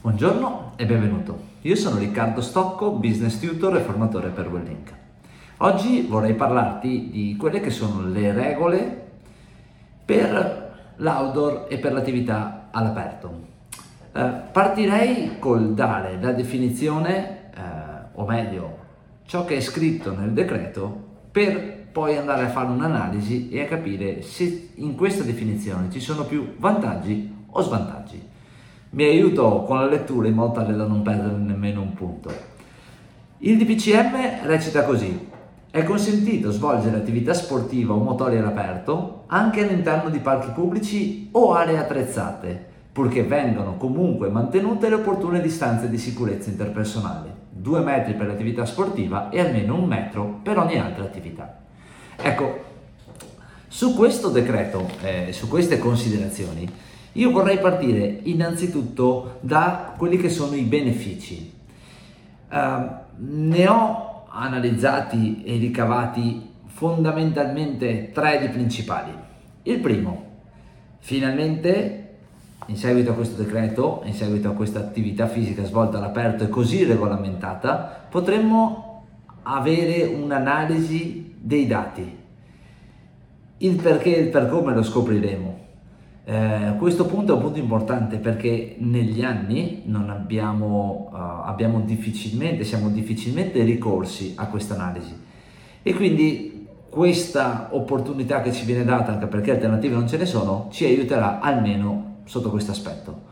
Buongiorno e benvenuto. Io sono Riccardo Stocco, business tutor e formatore per Wellink. Oggi vorrei parlarti di quelle che sono le regole per l'outdoor e per l'attività all'aperto. Eh, partirei col dare la definizione, eh, o meglio, ciò che è scritto nel decreto per poi andare a fare un'analisi e a capire se in questa definizione ci sono più vantaggi o svantaggi. Mi aiuto con la lettura in modo tale da non perdere nemmeno un punto. Il DPCM recita così. È consentito svolgere attività sportiva o motoria all'aperto anche all'interno di parchi pubblici o aree attrezzate, purché vengano comunque mantenute le opportune distanze di sicurezza interpersonale, 2 metri per l'attività sportiva e almeno un metro per ogni altra attività. Ecco, su questo decreto, eh, su queste considerazioni, io vorrei partire innanzitutto da quelli che sono i benefici. Uh, ne ho analizzati e ricavati fondamentalmente tre di principali. Il primo, finalmente in seguito a questo decreto, in seguito a questa attività fisica svolta all'aperto e così regolamentata, potremmo avere un'analisi dei dati. Il perché e il per come lo scopriremo. Eh, questo punto è un punto importante perché negli anni abbiamo, uh, abbiamo difficilmente, siamo difficilmente ricorsi a questa analisi e quindi questa opportunità che ci viene data, anche perché alternative non ce ne sono, ci aiuterà almeno sotto questo aspetto.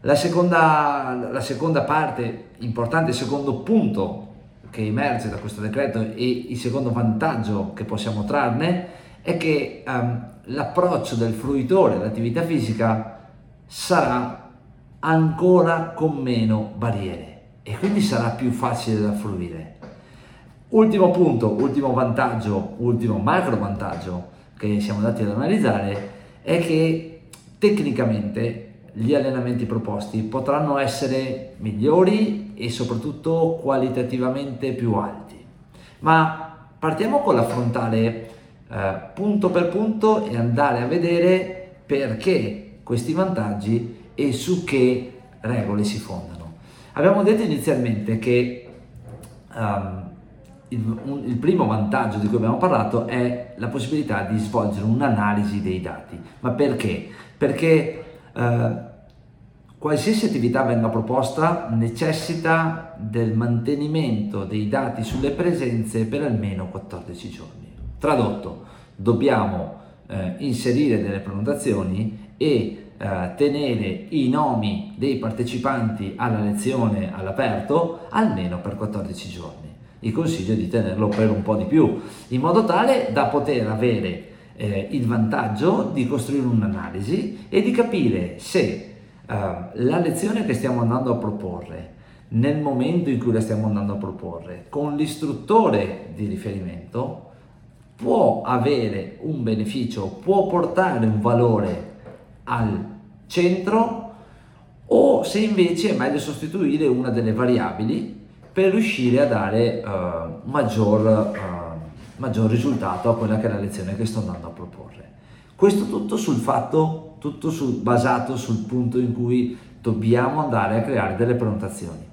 La seconda, la seconda parte importante, il secondo punto che emerge da questo decreto e il secondo vantaggio che possiamo trarne è che um, l'approccio del fruitore all'attività fisica sarà ancora con meno barriere e quindi sarà più facile da fruire. Ultimo punto, ultimo vantaggio, ultimo macro vantaggio che siamo andati ad analizzare è che tecnicamente gli allenamenti proposti potranno essere migliori e soprattutto qualitativamente più alti. Ma partiamo con l'affrontare eh, punto per punto e andare a vedere perché questi vantaggi e su che regole si fondano. Abbiamo detto inizialmente che um, il, un, il, primo vantaggio di cui abbiamo parlato è la possibilità di svolgere un'analisi dei dati. Ma perché? Perché uh, qualsiasi attività venga proposta necessita del mantenimento dei dati sulle presenze per almeno 14 giorni. Tradotto, dobbiamo eh, inserire delle prenotazioni e eh, tenere i nomi dei partecipanti alla lezione all'aperto almeno per 14 giorni. Vi consiglio di tenerlo per un po' di più, in modo tale da poter avere eh, il vantaggio di costruire un'analisi e di capire se eh, la lezione che stiamo andando a proporre nel momento in cui la stiamo andando a proporre con l'istruttore di riferimento può avere un beneficio, può portare un valore al centro o se invece è meglio sostituire una delle variabili per riuscire a dare uh, maggior, uh, maggior risultato a quella che è la lezione che sto andando a proporre. Questo tutto sul fatto, tutto sul, basato sul punto in cui dobbiamo andare a creare delle prenotazioni.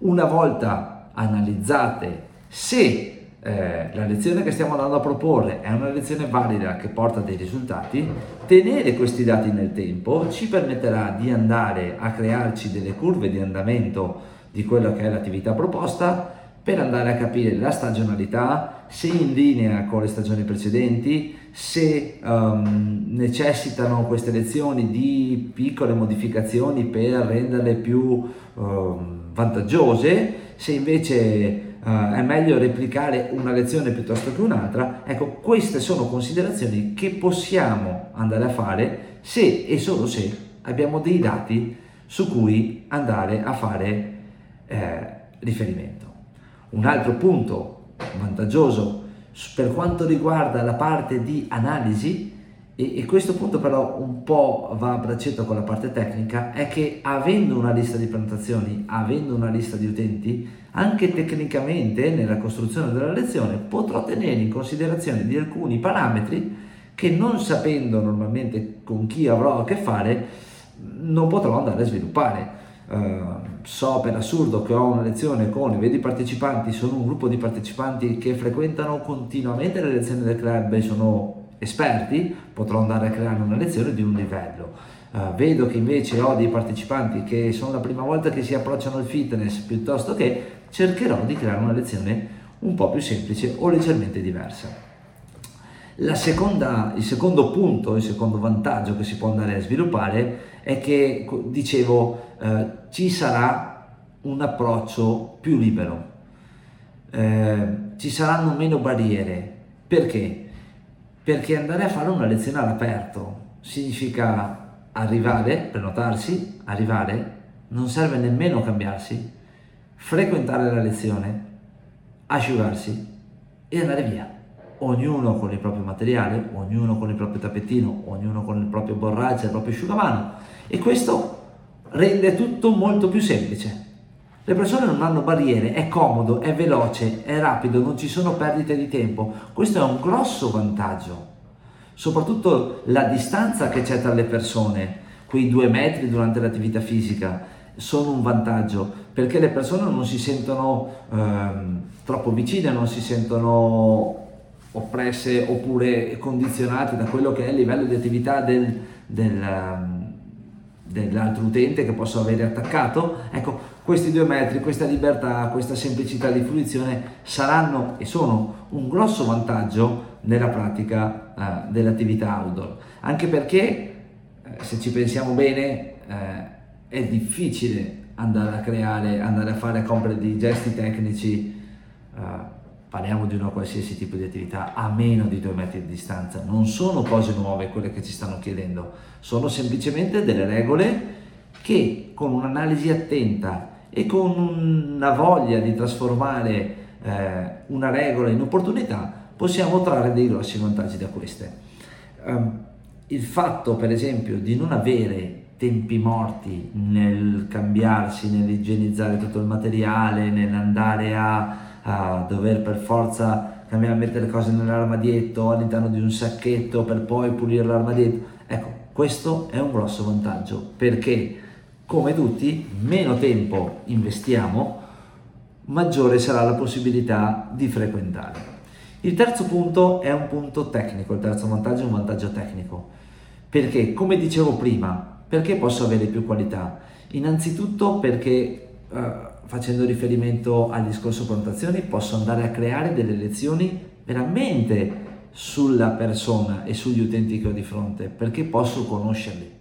Una volta analizzate se eh, la lezione che stiamo andando a proporre è una lezione valida che porta dei risultati, tenere questi dati nel tempo ci permetterà di andare a crearci delle curve di andamento di quello che è l'attività proposta per andare a capire la stagionalità, se in linea con le stagioni precedenti, se um, necessitano queste lezioni di piccole modificazioni per renderle più um, vantaggiose, se invece uh, è meglio replicare una lezione piuttosto che un'altra, ecco, queste sono considerazioni che possiamo andare a fare se e solo se abbiamo dei dati su cui andare a fare eh, riferimento. Un altro punto vantaggioso per quanto riguarda la parte di analisi, e, e, questo punto però un po' va a braccetto con la parte tecnica, è che avendo una lista di prenotazioni, avendo una lista di utenti, anche tecnicamente nella costruzione della lezione potrò tenere in considerazione di alcuni parametri che non sapendo normalmente con chi avrò a che fare non potrò andare a sviluppare. eh, so per assurdo che ho una lezione con i vedi partecipanti, sono un gruppo di partecipanti che frequentano continuamente le lezioni del club e sono esperti, potrò andare a creare una lezione di un livello. Uh, vedo che invece ho dei partecipanti che sono la prima volta che si approcciano al fitness piuttosto che cercherò di creare una lezione un po' più semplice o leggermente diversa. Seconda, il secondo punto, il secondo vantaggio che si può andare a sviluppare è che, dicevo, eh, ci sarà un approccio più libero, eh, ci saranno meno barriere. Perché? Perché andare a fare una lezione all'aperto significa arrivare, prenotarsi, arrivare, non serve nemmeno cambiarsi, frequentare la lezione, asciugarsi e andare via. Ognuno con il proprio materiale, ognuno con il proprio tappetino, ognuno con il proprio borraccio, il proprio asciugamano. E questo rende tutto molto più semplice. Le persone non hanno barriere, è comodo, è veloce, è rapido, non ci sono perdite di tempo. Questo è un grosso vantaggio. Soprattutto la distanza che c'è tra le persone, quei due metri durante l'attività fisica, sono un vantaggio perché le persone non si sentono ehm, troppo vicine, non si sentono oppresse oppure condizionate da quello che è il livello di attività del, del, um, dell'altro utente che posso avere attaccato, ecco, questi due metri, questa libertà, questa semplicità di fruizione saranno e sono un grosso vantaggio nella pratica uh, dell'attività outdoor, anche perché uh, se ci pensiamo bene uh, è difficile andare a creare, andare a fare compere di gesti tecnici parliamo di una qualsiasi tipo di attività a meno di due metri di distanza, non sono cose nuove quelle che ci stanno chiedendo, sono semplicemente delle regole che con un'analisi attenta e con una voglia di trasformare eh, una regola in opportunità possiamo trarre dei grossi vantaggi da queste. Um, il fatto per esempio di non avere tempi morti nel cambiarsi, nell'igienizzare tutto il materiale, nell'andare a a dover per forza cambiare, mettere cose nell'armadietto all'interno di un sacchetto per poi pulire l'armadietto. Ecco, questo è un grosso vantaggio perché come tutti meno tempo investiamo, maggiore sarà la possibilità di frequentare. Il terzo punto è un punto tecnico, il terzo vantaggio è un vantaggio tecnico. Perché, come dicevo prima, perché posso avere più qualità? Innanzitutto perché uh, facendo riferimento al discorso prenotazioni, posso andare a creare delle lezioni veramente sulla persona e sugli utenti che ho di fronte, perché posso conoscerli.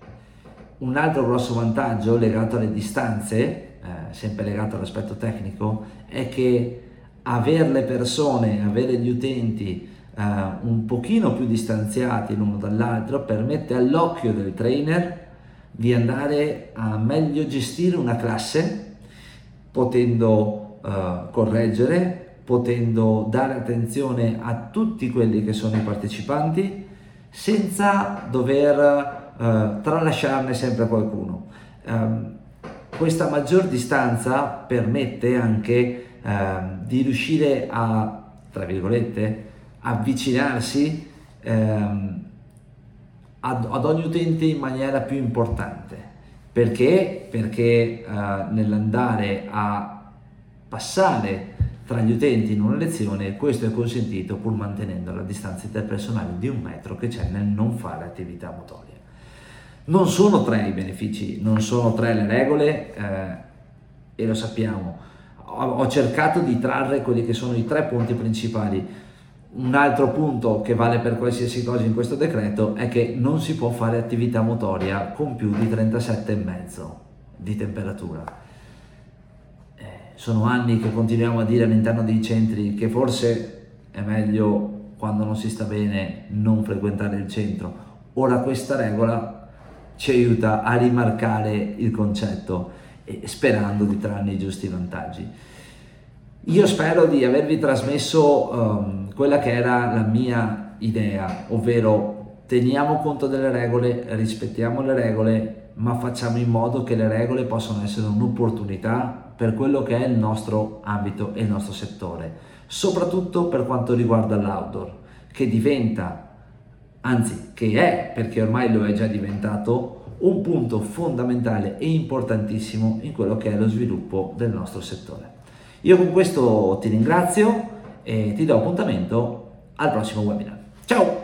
Un altro grosso vantaggio legato alle distanze, eh, sempre legato all'aspetto tecnico, è che avere le persone, avere gli utenti eh, un pochino più distanziati l'uno dall'altro permette all'occhio del trainer di andare a meglio gestire una classe potendo uh, correggere, potendo dare attenzione a tutti quelli che sono i partecipanti senza dover uh, tralasciarne sempre qualcuno. Um, questa maggior distanza permette anche uh, di riuscire a, tra virgolette, avvicinarsi um, ad, ad ogni utente in maniera più importante perché? Perché uh, nell'andare a passare tra gli utenti in una lezione questo è consentito pur mantenendo la distanza interpersonale di un metro che c'è nel non fare attività motoria. Non sono tre i benefici, non sono tre le regole eh, e lo sappiamo. Ho, ho cercato di trarre quelli che sono i tre punti principali un altro punto che vale per qualsiasi cosa in questo decreto è che non si può fare attività motoria con più di 37,5 di temperatura. Eh, sono anni che continuiamo a dire all'interno dei centri che forse è meglio quando non si sta bene non frequentare il centro. Ora questa regola ci aiuta a rimarcare il concetto e sperando di trarne i giusti vantaggi. Io spero di avervi trasmesso um, quella che era la mia idea, ovvero teniamo conto delle regole, rispettiamo le regole, ma facciamo in modo che le regole possano essere un'opportunità per quello che è il nostro ambito e il nostro settore, soprattutto per quanto riguarda l'outdoor, che diventa, anzi che è, perché ormai lo è già diventato, un punto fondamentale e importantissimo in quello che è lo sviluppo del nostro settore. Io con questo ti ringrazio e ti do appuntamento al prossimo webinar. Ciao!